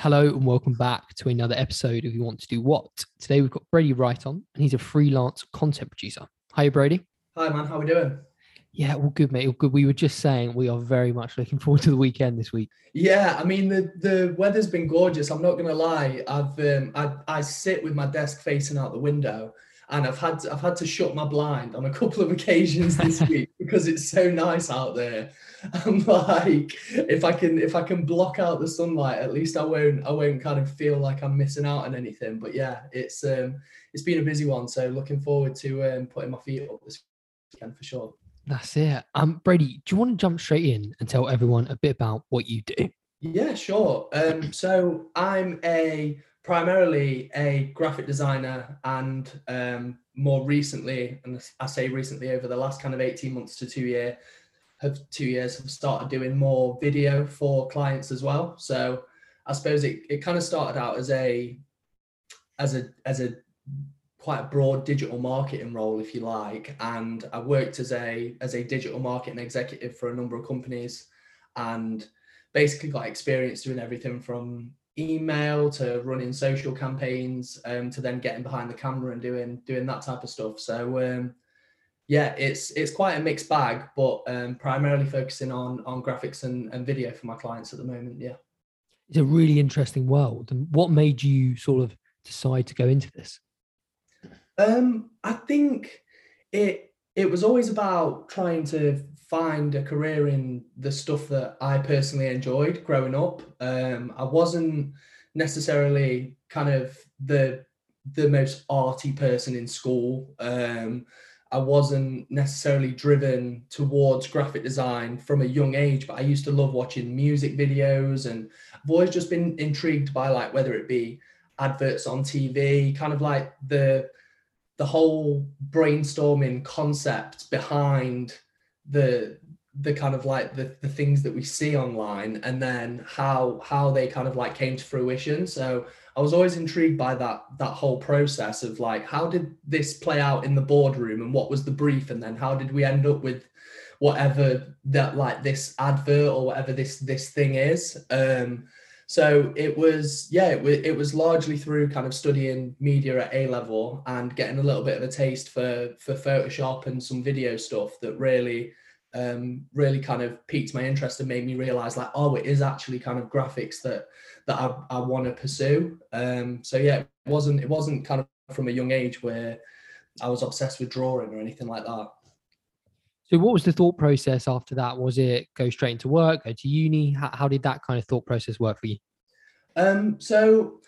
Hello and welcome back to another episode of You Want to Do What. Today we've got Brady Wright on, and he's a freelance content producer. Hi, Brady. Hi, man. How we doing? Yeah, all good, mate. All good. We were just saying we are very much looking forward to the weekend this week. Yeah, I mean the the weather's been gorgeous. I'm not gonna lie. I've um, I I sit with my desk facing out the window, and I've had to, I've had to shut my blind on a couple of occasions this week because it's so nice out there. I'm like, if I can if I can block out the sunlight, at least I won't I won't kind of feel like I'm missing out on anything. But yeah, it's um it's been a busy one, so looking forward to um, putting my feet up this weekend for sure. That's it. Um, Brady, do you want to jump straight in and tell everyone a bit about what you do? Yeah, sure. Um, so I'm a primarily a graphic designer and um, more recently, and I say recently over the last kind of 18 months to two year, have two years have started doing more video for clients as well. So I suppose it, it kind of started out as a as a as a quite a broad digital marketing role, if you like. And I worked as a as a digital marketing executive for a number of companies, and basically got experience doing everything from email to running social campaigns um, to then getting behind the camera and doing doing that type of stuff. So um, yeah, it's it's quite a mixed bag, but um, primarily focusing on on graphics and, and video for my clients at the moment. Yeah, it's a really interesting world. And what made you sort of decide to go into this? Um, I think it it was always about trying to find a career in the stuff that I personally enjoyed growing up. Um, I wasn't necessarily kind of the the most arty person in school. Um, I wasn't necessarily driven towards graphic design from a young age, but I used to love watching music videos and I've always just been intrigued by like whether it be adverts on TV, kind of like the the whole brainstorming concept behind the the kind of like the, the things that we see online and then how how they kind of like came to fruition. So i was always intrigued by that that whole process of like how did this play out in the boardroom and what was the brief? And then how did we end up with whatever that like this advert or whatever this this thing is? Um so it was yeah it, w- it was largely through kind of studying media at a level and getting a little bit of a taste for for photoshop and some video stuff that really um really kind of piqued my interest and made me realize like oh it is actually kind of graphics that that i, I want to pursue. Um so yeah it wasn't it wasn't kind of from a young age where i was obsessed with drawing or anything like that so, what was the thought process after that? Was it go straight into work, go to uni? How, how did that kind of thought process work for you? Um, so,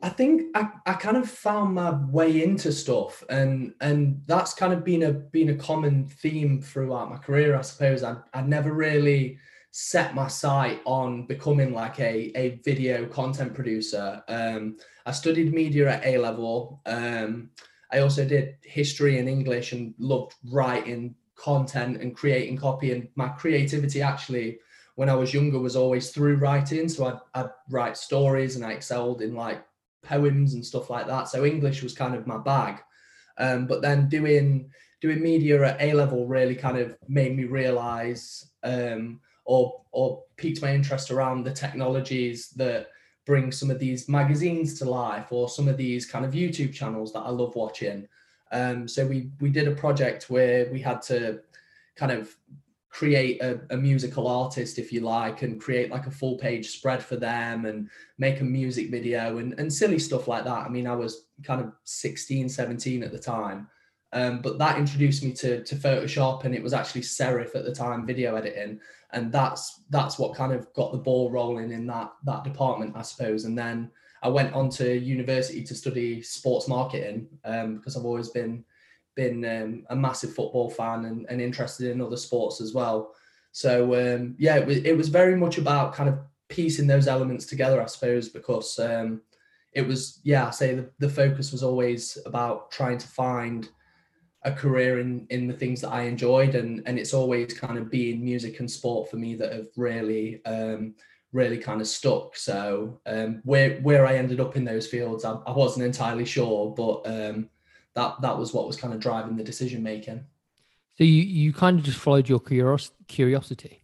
I think I, I kind of found my way into stuff, and and that's kind of been a been a common theme throughout my career. I suppose I I never really set my sight on becoming like a a video content producer. Um, I studied media at A level. Um, I also did history and English and loved writing content and creating copy. And my creativity actually, when I was younger, was always through writing. So I'd, I'd write stories and I excelled in like poems and stuff like that. So English was kind of my bag. Um, but then doing doing media at A level really kind of made me realize um, or or piqued my interest around the technologies that bring some of these magazines to life or some of these kind of YouTube channels that I love watching. Um, so we we did a project where we had to kind of create a, a, musical artist, if you like, and create like a full page spread for them and make a music video and, and silly stuff like that. I mean, I was kind of 16, 17 at the time. Um, but that introduced me to, to Photoshop and it was actually Serif at the time, video editing. And that's that's what kind of got the ball rolling in that that department, I suppose. And then I went on to university to study sports marketing um, because I've always been been um, a massive football fan and, and, interested in other sports as well. So um, yeah, it was, it was very much about kind of piecing those elements together, I suppose, because um, it was yeah, I say the, the focus was always about trying to find a career in in the things that I enjoyed, and and it's always kind of been music and sport for me that have really um, really kind of stuck. So um, where where I ended up in those fields, I, I wasn't entirely sure, but um, that that was what was kind of driving the decision making. So you you kind of just followed your curiosity.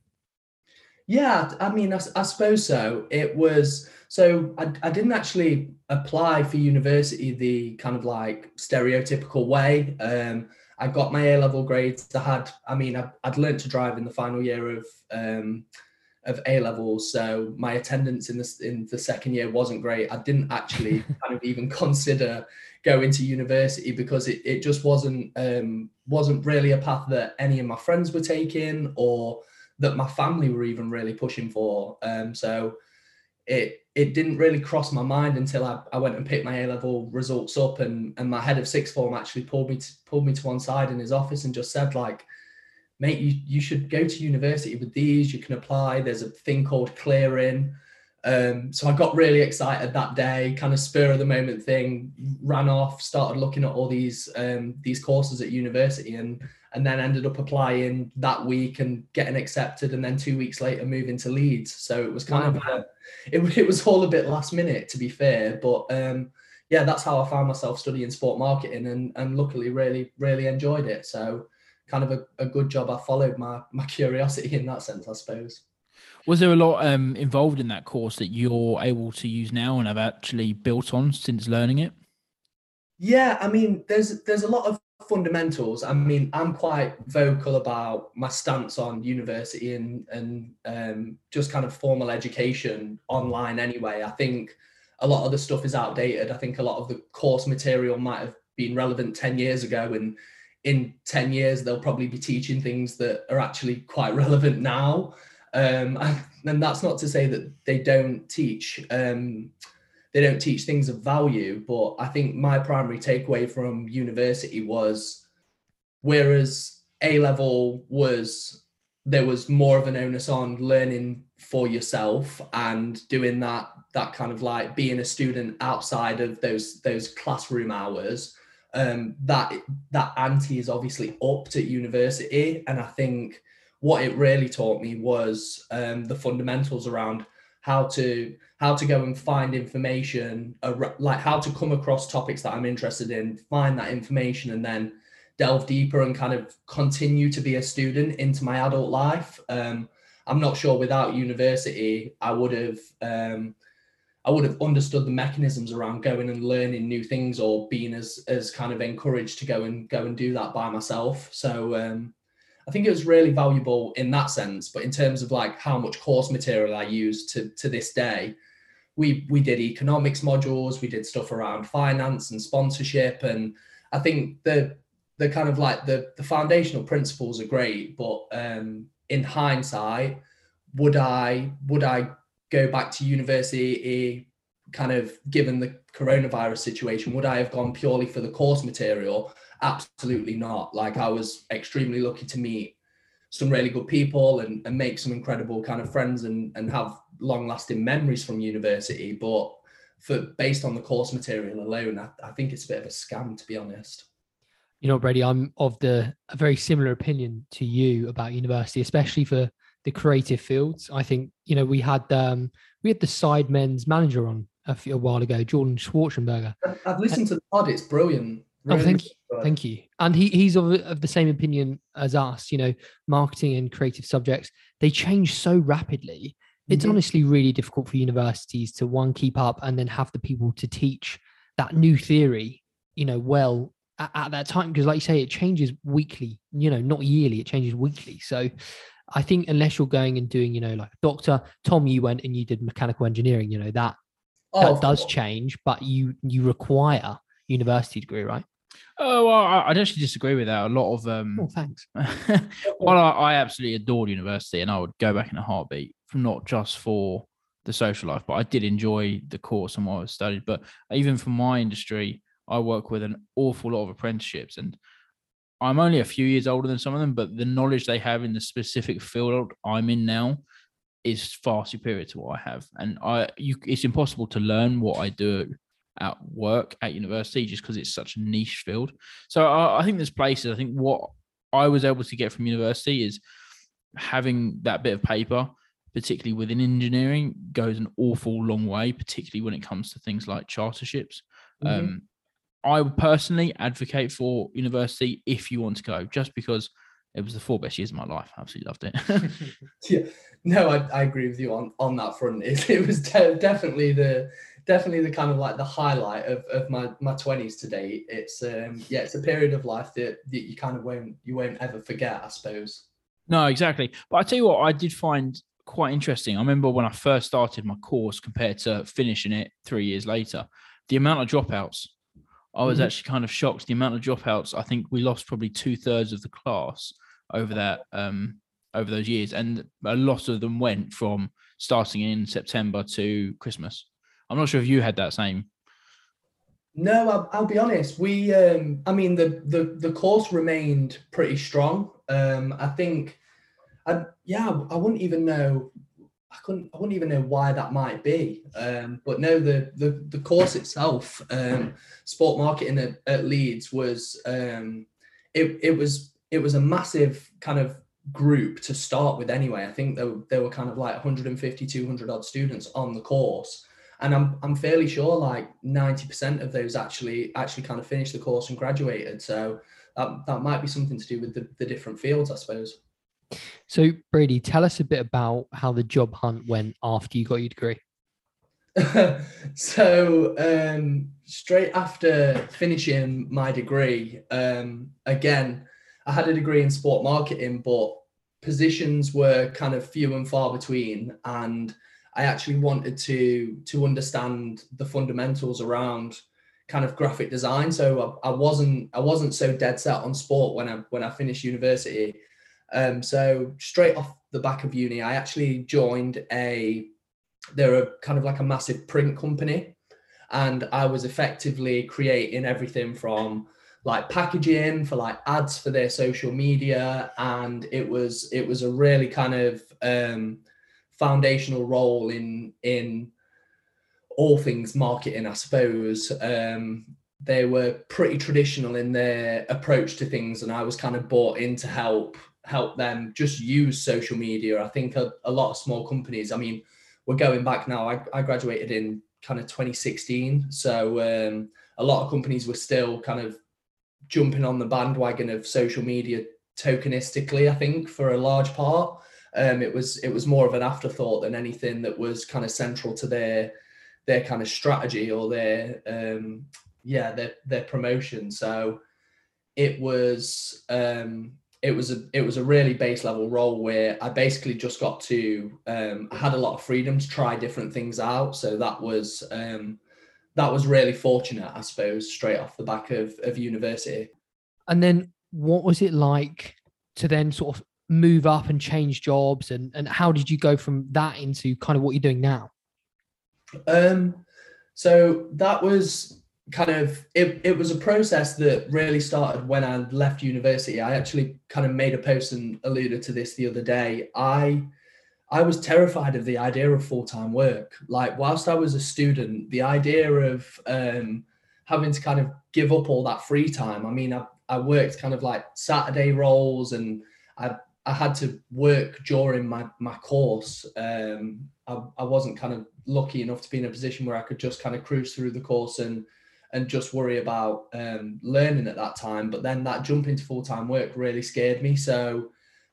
Yeah, I mean, I, I suppose so. It was so I, I didn't actually apply for university the kind of like stereotypical way. Um, I got my A level grades. I had, I mean, I, would learned to drive in the final year of um, of A levels, so my attendance in the in the second year wasn't great. I didn't actually kind of even consider going to university because it, it just wasn't um, wasn't really a path that any of my friends were taking or that my family were even really pushing for. Um, so it it didn't really cross my mind until I, I went and picked my A level results up and and my head of sixth form actually pulled me to, pulled me to one side in his office and just said like mate you you should go to university with these you can apply there's a thing called clearing um, so I got really excited that day, kind of spur of the moment thing, ran off, started looking at all these um, these courses at university, and and then ended up applying that week and getting accepted, and then two weeks later moving to Leeds. So it was kind wow. of a, it, it was all a bit last minute to be fair, but um, yeah, that's how I found myself studying sport marketing, and and luckily really really enjoyed it. So kind of a, a good job. I followed my my curiosity in that sense, I suppose. Was there a lot um, involved in that course that you're able to use now and have actually built on since learning it? Yeah, I mean, there's there's a lot of fundamentals. I mean, I'm quite vocal about my stance on university and and um, just kind of formal education online. Anyway, I think a lot of the stuff is outdated. I think a lot of the course material might have been relevant ten years ago, and in ten years they'll probably be teaching things that are actually quite relevant now. Um, and that's not to say that they don't teach um, they don't teach things of value, but I think my primary takeaway from university was whereas A level was there was more of an onus on learning for yourself and doing that that kind of like being a student outside of those those classroom hours um, that that ante is obviously upped at university. And i think what it really taught me was um, the fundamentals around how to how to go and find information like how to come across topics that i'm interested in find that information and then delve deeper and kind of continue to be a student into my adult life. Um, i'm not sure without university i would have um, i would have understood the mechanisms around going and learning new things or being as as kind of encouraged to go and go and do that by myself so um, I think it was really valuable in that sense. But in terms of like how much course material I use to to this day, we we did economics modules, we did stuff around finance and sponsorship, and I think the the kind of like the the foundational principles are great. But um, in hindsight, would I would I go back to university? Eh, kind of given the coronavirus situation, would I have gone purely for the course material? absolutely not. Like I was extremely lucky to meet some really good people and, and make some incredible kind of friends and, and have long lasting memories from university. But for based on the course material alone, I, I think it's a bit of a scam to be honest. You know, Brady, I'm of the a very similar opinion to you about university, especially for the creative fields. I think you know we had um, we had the Sidemen's manager on a, few, a while ago, Jordan Schwarzenberger. I've listened to the pod; it's brilliant. Really oh, thank you. Thank you. And he, he's of, of the same opinion as us. You know, marketing and creative subjects, they change so rapidly. It's mm-hmm. honestly really difficult for universities to one, keep up and then have the people to teach that new theory, you know, well at, at that time. Because, like you say, it changes weekly, you know, not yearly, it changes weekly. So, I think unless you're going and doing, you know, like doctor Tom, you went and you did mechanical engineering, you know, that oh, that does change, but you you require university degree, right? Oh, well, I'd actually disagree with that. A lot of um. Oh, thanks. well, I, I absolutely adored university, and I would go back in a heartbeat, not just for the social life, but I did enjoy the course and what I studied. But even for my industry, I work with an awful lot of apprenticeships, and I'm only a few years older than some of them, but the knowledge they have in the specific field I'm in now is far superior to what I have. And I, you, it's impossible to learn what I do at work at university just because it's such a niche field. So I, I think there's places. I think what I was able to get from university is having that bit of paper, particularly within engineering, goes an awful long way, particularly when it comes to things like charterships. Mm-hmm. Um, I would personally advocate for university if you want to go, just because it was the four best years of my life. I absolutely loved it. yeah, no, I, I agree with you on on that front. It, it was de- definitely the definitely the kind of like the highlight of, of my my twenties today. It's um yeah, it's a period of life that, that you kind of won't you won't ever forget, I suppose. No, exactly. But I tell you what, I did find quite interesting. I remember when I first started my course compared to finishing it three years later, the amount of dropouts. I was mm-hmm. actually kind of shocked. The amount of dropouts. I think we lost probably two thirds of the class over that um over those years, and a lot of them went from starting in September to Christmas. I'm not sure if you had that same. No, I'll, I'll be honest. We, um, I mean, the the the course remained pretty strong. Um, I think, I yeah, I wouldn't even know. I couldn't. I wouldn't even know why that might be. Um, but no, the the the course itself, um, sport marketing at, at Leeds was um, it it was it was a massive kind of group to start with anyway. I think there, there were kind of like 150, 200 odd students on the course and I'm I'm fairly sure like 90% of those actually actually kind of finished the course and graduated. So that, that might be something to do with the, the different fields, I suppose. So Brady, tell us a bit about how the job hunt went after you got your degree. so um, straight after finishing my degree, um, again, I had a degree in sport marketing, but positions were kind of few and far between, and I actually wanted to to understand the fundamentals around kind of graphic design. So I, I, wasn't I wasn't so dead set on sport when I when I finished university. Um, so straight off the back of uni, I actually joined a they're a kind of like a massive print company, and I was effectively creating everything from like packaging for like ads for their social media, and it was it was a really kind of um, foundational role in in all things marketing, I suppose. Um, they were pretty traditional in their approach to things, and I was kind of bought in to help help them just use social media. I think a, a lot of small companies. I mean, we're going back now. I, I graduated in kind of 2016, so um, a lot of companies were still kind of jumping on the bandwagon of social media tokenistically. I think for a large part. Um, it was it was more of an afterthought than anything that was kind of central to their their kind of strategy or their um, yeah their their promotion. So it was um, it was a it was a really base level role where I basically just got to um, I had a lot of freedom to try different things out. So that was um, that was really fortunate, I suppose, straight off the back of of university. And then what was it like to then sort of move up and change jobs and and how did you go from that into kind of what you're doing now um so that was kind of it, it was a process that really started when i left university. I actually kind of made a post and alluded to this the other day. I i was terrified of the idea of full-time work. Like whilst i was a student the idea of um having to kind of give up all that free time i mean i, I worked kind of like saturday roles and I I had to work during my my course. Um, I, I wasn't kind of lucky enough to be in a position where I could just kind of cruise through the course and and just worry about um, learning at that time. But then that jump into full time work really scared me. So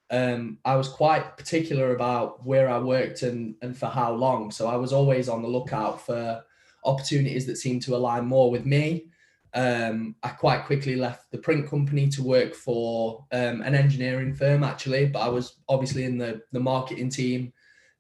um, I was quite particular about where I worked and and for how long. So I was always on the lookout for opportunities that seemed to align more with me um, I quite quickly left the print company to work for um, an engineering firm, actually. But I was obviously in the the marketing team.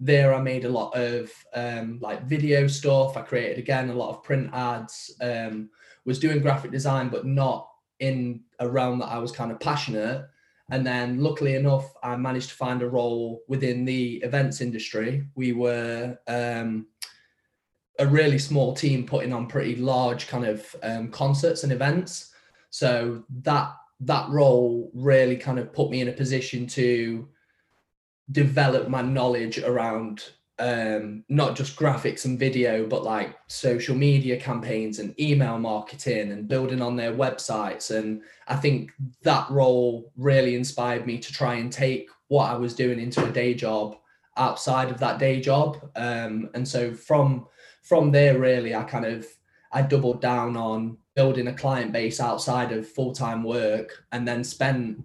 There, I made a lot of um, like video stuff. I created again a lot of print ads. Um, was doing graphic design, but not in a realm that I was kind of passionate. And then, luckily enough, I managed to find a role within the events industry. We were um, a really small team putting on pretty large kind of um, concerts and events. So that that role really kind of put me in a position to develop my knowledge around um, not just graphics and video, but like social media campaigns and email marketing and building on their websites. And I think that role really inspired me to try and take what I was doing into a day job outside of that day job. Um, and so from from there, really, I kind of I doubled down on building a client base outside of full time work, and then spent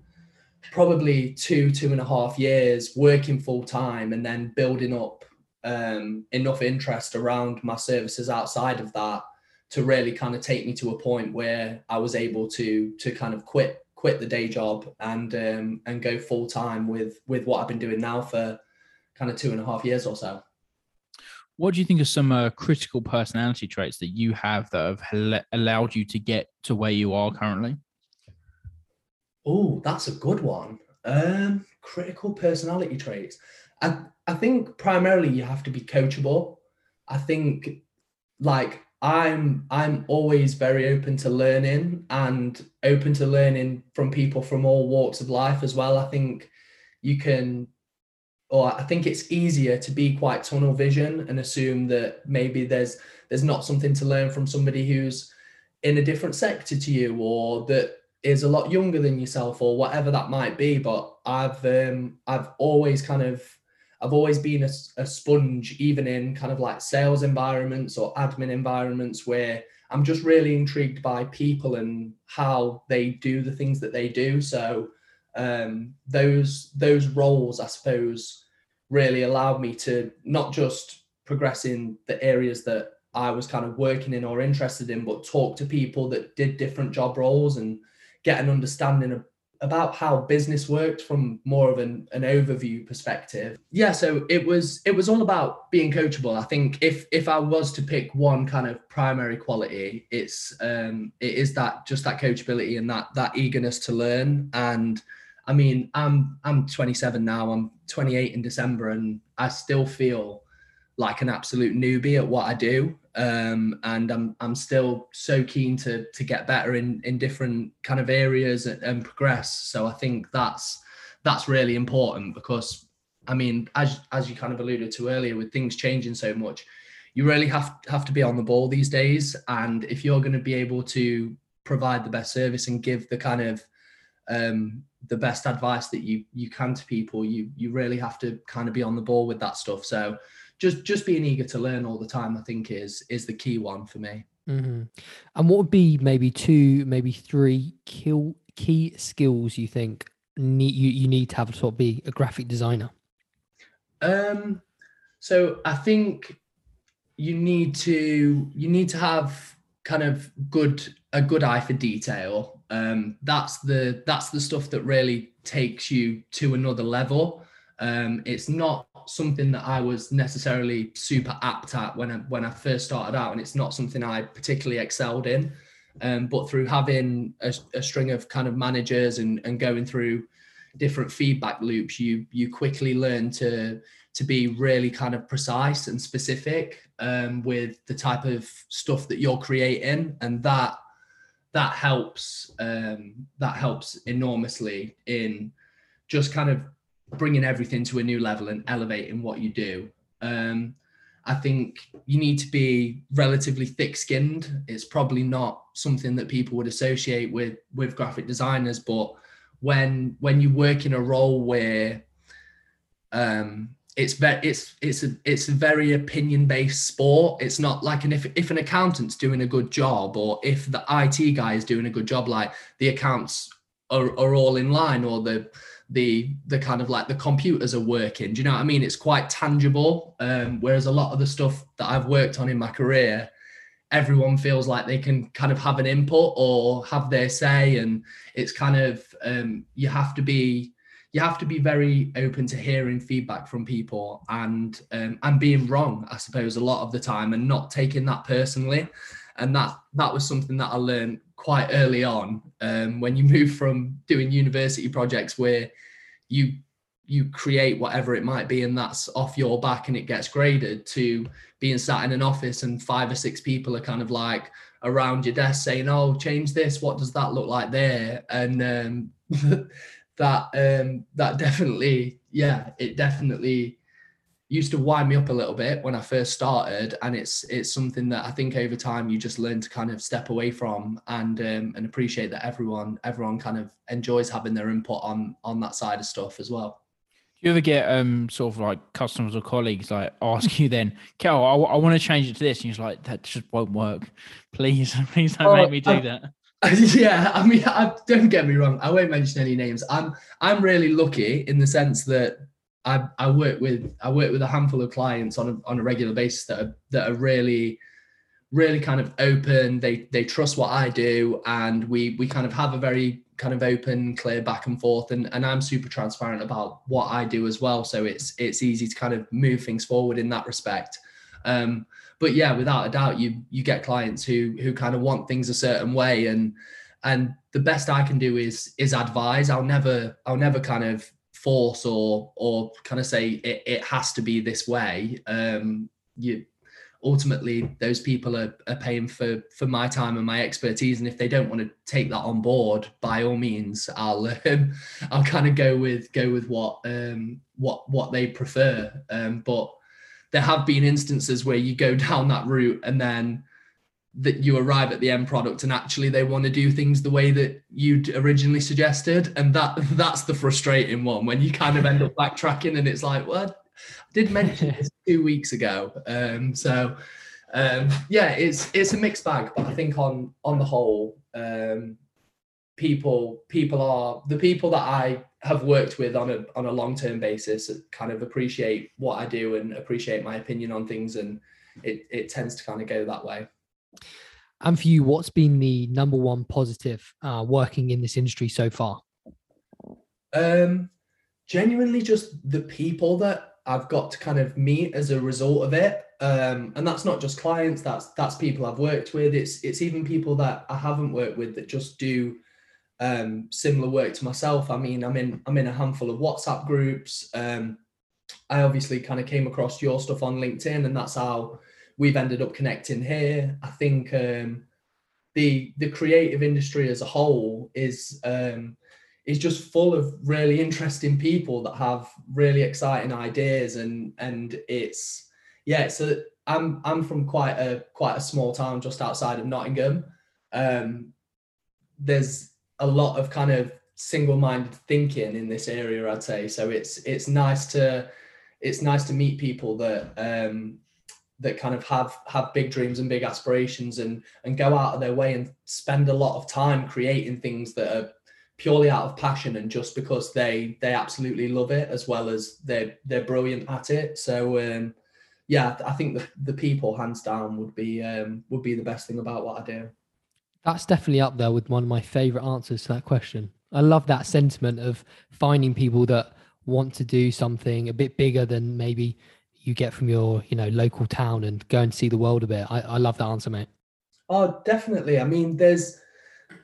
probably two two and a half years working full time and then building up um, enough interest around my services outside of that to really kind of take me to a point where I was able to to kind of quit quit the day job and um, and go full time with with what I've been doing now for kind of two and a half years or so. What do you think are some uh, critical personality traits that you have that have allowed you to get to where you are currently? Oh, that's a good one. Um, critical personality traits. I, I think primarily you have to be coachable. I think like I'm I'm always very open to learning and open to learning from people from all walks of life as well. I think you can or I think it's easier to be quite tunnel vision and assume that maybe there's there's not something to learn from somebody who's in a different sector to you or that is a lot younger than yourself or whatever that might be but I've um I've always kind of I've always been a, a sponge even in kind of like sales environments or admin environments where I'm just really intrigued by people and how they do the things that they do. So um, those those roles, I suppose, really allowed me to not just progress in the areas that I was kind of working in or interested in, but talk to people that did different job roles and get an understanding of about how business worked from more of an, an overview perspective yeah so it was it was all about being coachable i think if if i was to pick one kind of primary quality it's um it is that just that coachability and that that eagerness to learn and I mean, I'm I'm 27 now. I'm 28 in December, and I still feel like an absolute newbie at what I do. Um, and I'm I'm still so keen to to get better in in different kind of areas and, and progress. So I think that's that's really important because I mean, as as you kind of alluded to earlier, with things changing so much, you really have have to be on the ball these days. And if you're going to be able to provide the best service and give the kind of um, the best advice that you you can to people you you really have to kind of be on the ball with that stuff so just just being eager to learn all the time i think is is the key one for me mm-hmm. and what would be maybe two maybe three key key skills you think need you, you need to have to sort of be a graphic designer um so i think you need to you need to have kind of good a good eye for detail um, that's the that's the stuff that really takes you to another level. Um, it's not something that I was necessarily super apt at when I when I first started out, and it's not something I particularly excelled in. Um, but through having a, a, string of kind of managers and, and going through different feedback loops, you you quickly learn to to be really kind of precise and specific um, with the type of stuff that you're creating, and that that helps um, that helps enormously in just kind of bringing everything to a new level and elevating what you do. Um, I think you need to be relatively thick-skinned. It's probably not something that people would associate with with graphic designers, but when when you work in a role where um, it's very it's it's a it's a very opinion based sport it's not like an if if an accountant's doing a good job or if the IT guy is doing a good job like the accounts are, are all in line or the the the kind of like the computers are working do you know what I mean it's quite tangible um, whereas a lot of the stuff that I've worked on in my career everyone feels like they can kind of have an input or have their say and it's kind of um, you have to be you have to be very open to hearing feedback from people and um, and being wrong, I suppose, a lot of the time, and not taking that personally. And that that was something that I learned quite early on um, when you move from doing university projects where you you create whatever it might be and that's off your back and it gets graded to being sat in an office and five or six people are kind of like around your desk saying oh change this. What does that look like there? And um, that um that definitely yeah it definitely used to wind me up a little bit when I first started and it's it's something that I think over time you just learn to kind of step away from and um, and appreciate that everyone everyone kind of enjoys having their input on on that side of stuff as well. Do you ever get um sort of like customers or colleagues like ask you then, Kel, I, I want to change it to this, and you're like, that just won't work. Please, please don't make me do that. yeah, I mean, I, don't get me wrong. I won't mention any names. I'm I'm really lucky in the sense that I, I work with I work with a handful of clients on a, on a regular basis that are, that are really really kind of open. They they trust what I do, and we we kind of have a very kind of open, clear back and forth. And and I'm super transparent about what I do as well. So it's it's easy to kind of move things forward in that respect. Um, but yeah, without a doubt, you you get clients who who kind of want things a certain way, and and the best I can do is is advise. I'll never I'll never kind of force or or kind of say it, it has to be this way. Um, you ultimately those people are, are paying for for my time and my expertise and if they don't want to take that on board by all means i'll um, i'll kind of go with go with what um what what they prefer um but there have been instances where you go down that route and then that you arrive at the end product and actually they want to do things the way that you'd originally suggested and that that's the frustrating one when you kind of end up backtracking and it's like well I did mention this two weeks ago um, so um, yeah it's it's a mixed bag but i think on on the whole um, people people are the people that i have worked with on a on a long term basis kind of appreciate what I do and appreciate my opinion on things, and it it tends to kind of go that way. And for you, what's been the number one positive uh, working in this industry so far? Um, genuinely, just the people that I've got to kind of meet as a result of it. Um, and that's not just clients. That's that's people I've worked with. It's it's even people that I haven't worked with that just do um, similar work to myself. I mean, I'm in I'm in a handful of WhatsApp groups. Um, I obviously kind of came across your stuff on LinkedIn, and that's how we've ended up connecting here. I think um, the the creative industry as a whole is um, is just full of really interesting people that have really exciting ideas, and and it's yeah. So I'm I'm from quite a quite a small town just outside of Nottingham. Um, there's a lot of kind of single-minded thinking in this area i'd say so it's it's nice to it's nice to meet people that um that kind of have have big dreams and big aspirations and and go out of their way and spend a lot of time creating things that are purely out of passion and just because they they absolutely love it as well as they're they're brilliant at it so um yeah i think the, the people hands down would be um would be the best thing about what i do that's definitely up there with one of my favorite answers to that question. I love that sentiment of finding people that want to do something a bit bigger than maybe you get from your, you know, local town and go and see the world a bit. I, I love that answer, mate. Oh, definitely. I mean, there's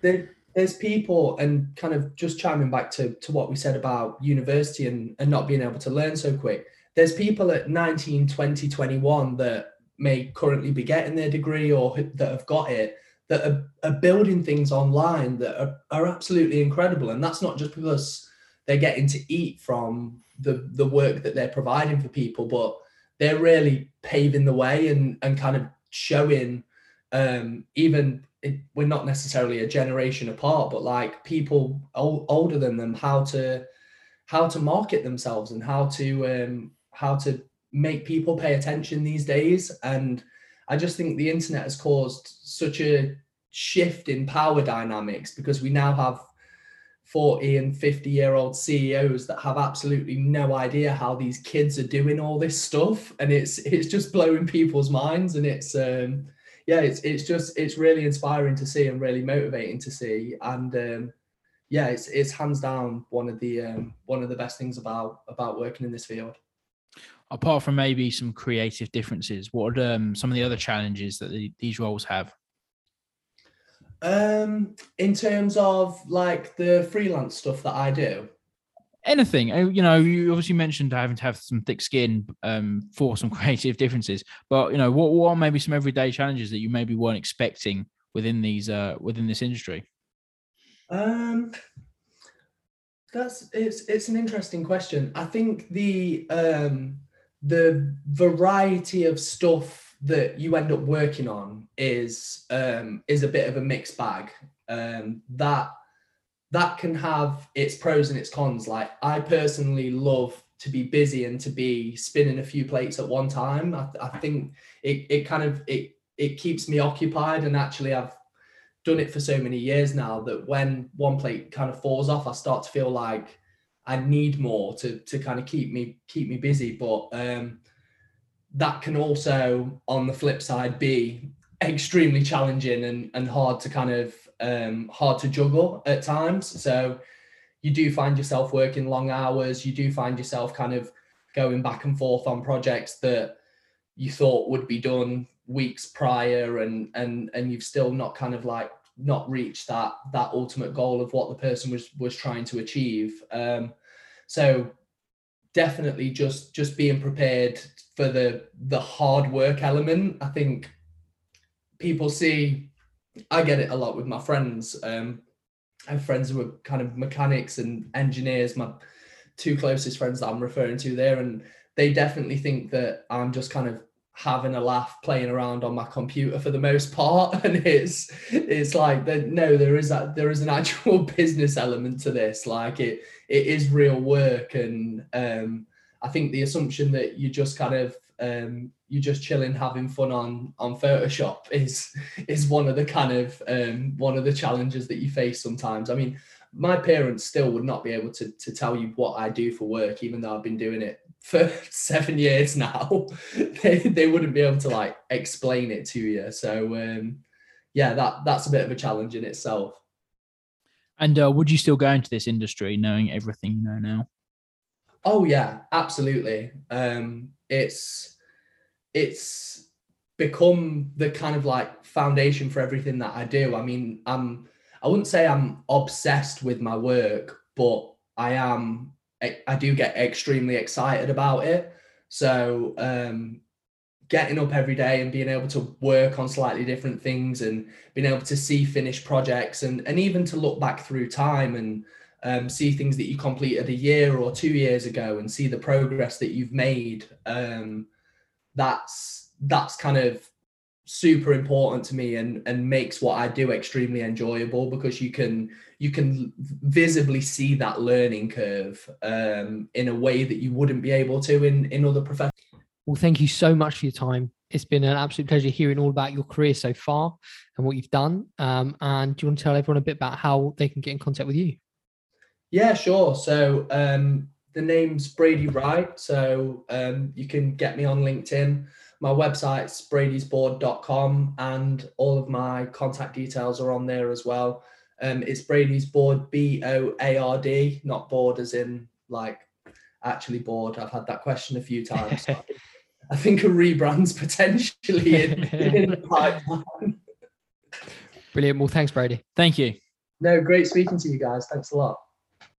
there there's people and kind of just chiming back to, to what we said about university and, and not being able to learn so quick. There's people at 19, 20, 21 that may currently be getting their degree or that have got it that are, are building things online that are, are absolutely incredible. And that's not just because they're getting to eat from the, the work that they're providing for people, but they're really paving the way and, and kind of showing um, even it, we're not necessarily a generation apart, but like people old, older than them, how to how to market themselves and how to um, how to make people pay attention these days. And I just think the internet has caused such a shift in power dynamics because we now have 40 and 50 year old CEOs that have absolutely no idea how these kids are doing all this stuff. And it's it's just blowing people's minds. And it's um yeah it's it's just it's really inspiring to see and really motivating to see. And um yeah it's it's hands down one of the um one of the best things about about working in this field. Apart from maybe some creative differences what are um, some of the other challenges that the, these roles have um, in terms of like the freelance stuff that I do. Anything, uh, you know, you obviously mentioned having to have some thick skin um, for some creative differences, but you know, what, what are maybe some everyday challenges that you maybe weren't expecting within these uh, within this industry? Um, that's it's it's an interesting question. I think the um the variety of stuff that you end up working on is um, is a bit of a mixed bag. Um, that that can have its pros and its cons. Like I personally love to be busy and to be spinning a few plates at one time. I, I think it, it kind of it it keeps me occupied and actually I've done it for so many years now that when one plate kind of falls off, I start to feel like I need more to to kind of keep me keep me busy. But um, that can also, on the flip side, be extremely challenging and and hard to kind of um, hard to juggle at times. So you do find yourself working long hours. You do find yourself kind of going back and forth on projects that you thought would be done weeks prior and and and you've still not kind of like not reached that that ultimate goal of what the person was was trying to achieve um so definitely just just being prepared for the the hard work element. I think people see i get it a lot with my friends um i have friends who are kind of mechanics and engineers my two closest friends that i'm referring to there and they definitely think that i'm just kind of having a laugh playing around on my computer for the most part. And it's it's like that no there is that there is an actual business element to this. Like it it is real work. And um i think the assumption that you just kind of um you're just chilling having fun on on photoshop is is one of the kind of um one of the challenges that you face sometimes. I mean my parents still would not be able to to tell you what i do for work even though i've been doing it for seven years now, they, they wouldn't be able to like explain it to you. So um, yeah, that that's a bit of a challenge in itself. And uh, would you still go into this industry knowing everything you know now? Oh yeah, absolutely. Um, it's it's become the kind of like foundation for everything that I do. I mean, I'm I wouldn't say I'm obsessed with my work, but I am I do get extremely excited about it. So um, getting up every day and being able to work on slightly different things and being able to see finished projects and and even to look back through time and um, see things that you completed a year or two years ago and see the progress that you've made. Um, that's that's kind of super important to me and and makes what I do extremely enjoyable because you can you can visibly see that learning curve um, in a way that you wouldn't be able to in in other professions. Well, thank you so much for your time. It's been an absolute pleasure hearing all about your career so far and what you've done. Um, and do you want to tell everyone a bit about how they can get in contact with you? Yeah, sure. So um, the name's Brady Wright. So um, you can get me on LinkedIn my website's bradysboard.com and all of my contact details are on there as well. Um, it's Brady's Board, B O A R D, not board as in like actually bored. I've had that question a few times. So I think a rebrand's potentially in, in the pipeline. Brilliant. Well, thanks, Brady. Thank you. No, great speaking to you guys. Thanks a lot.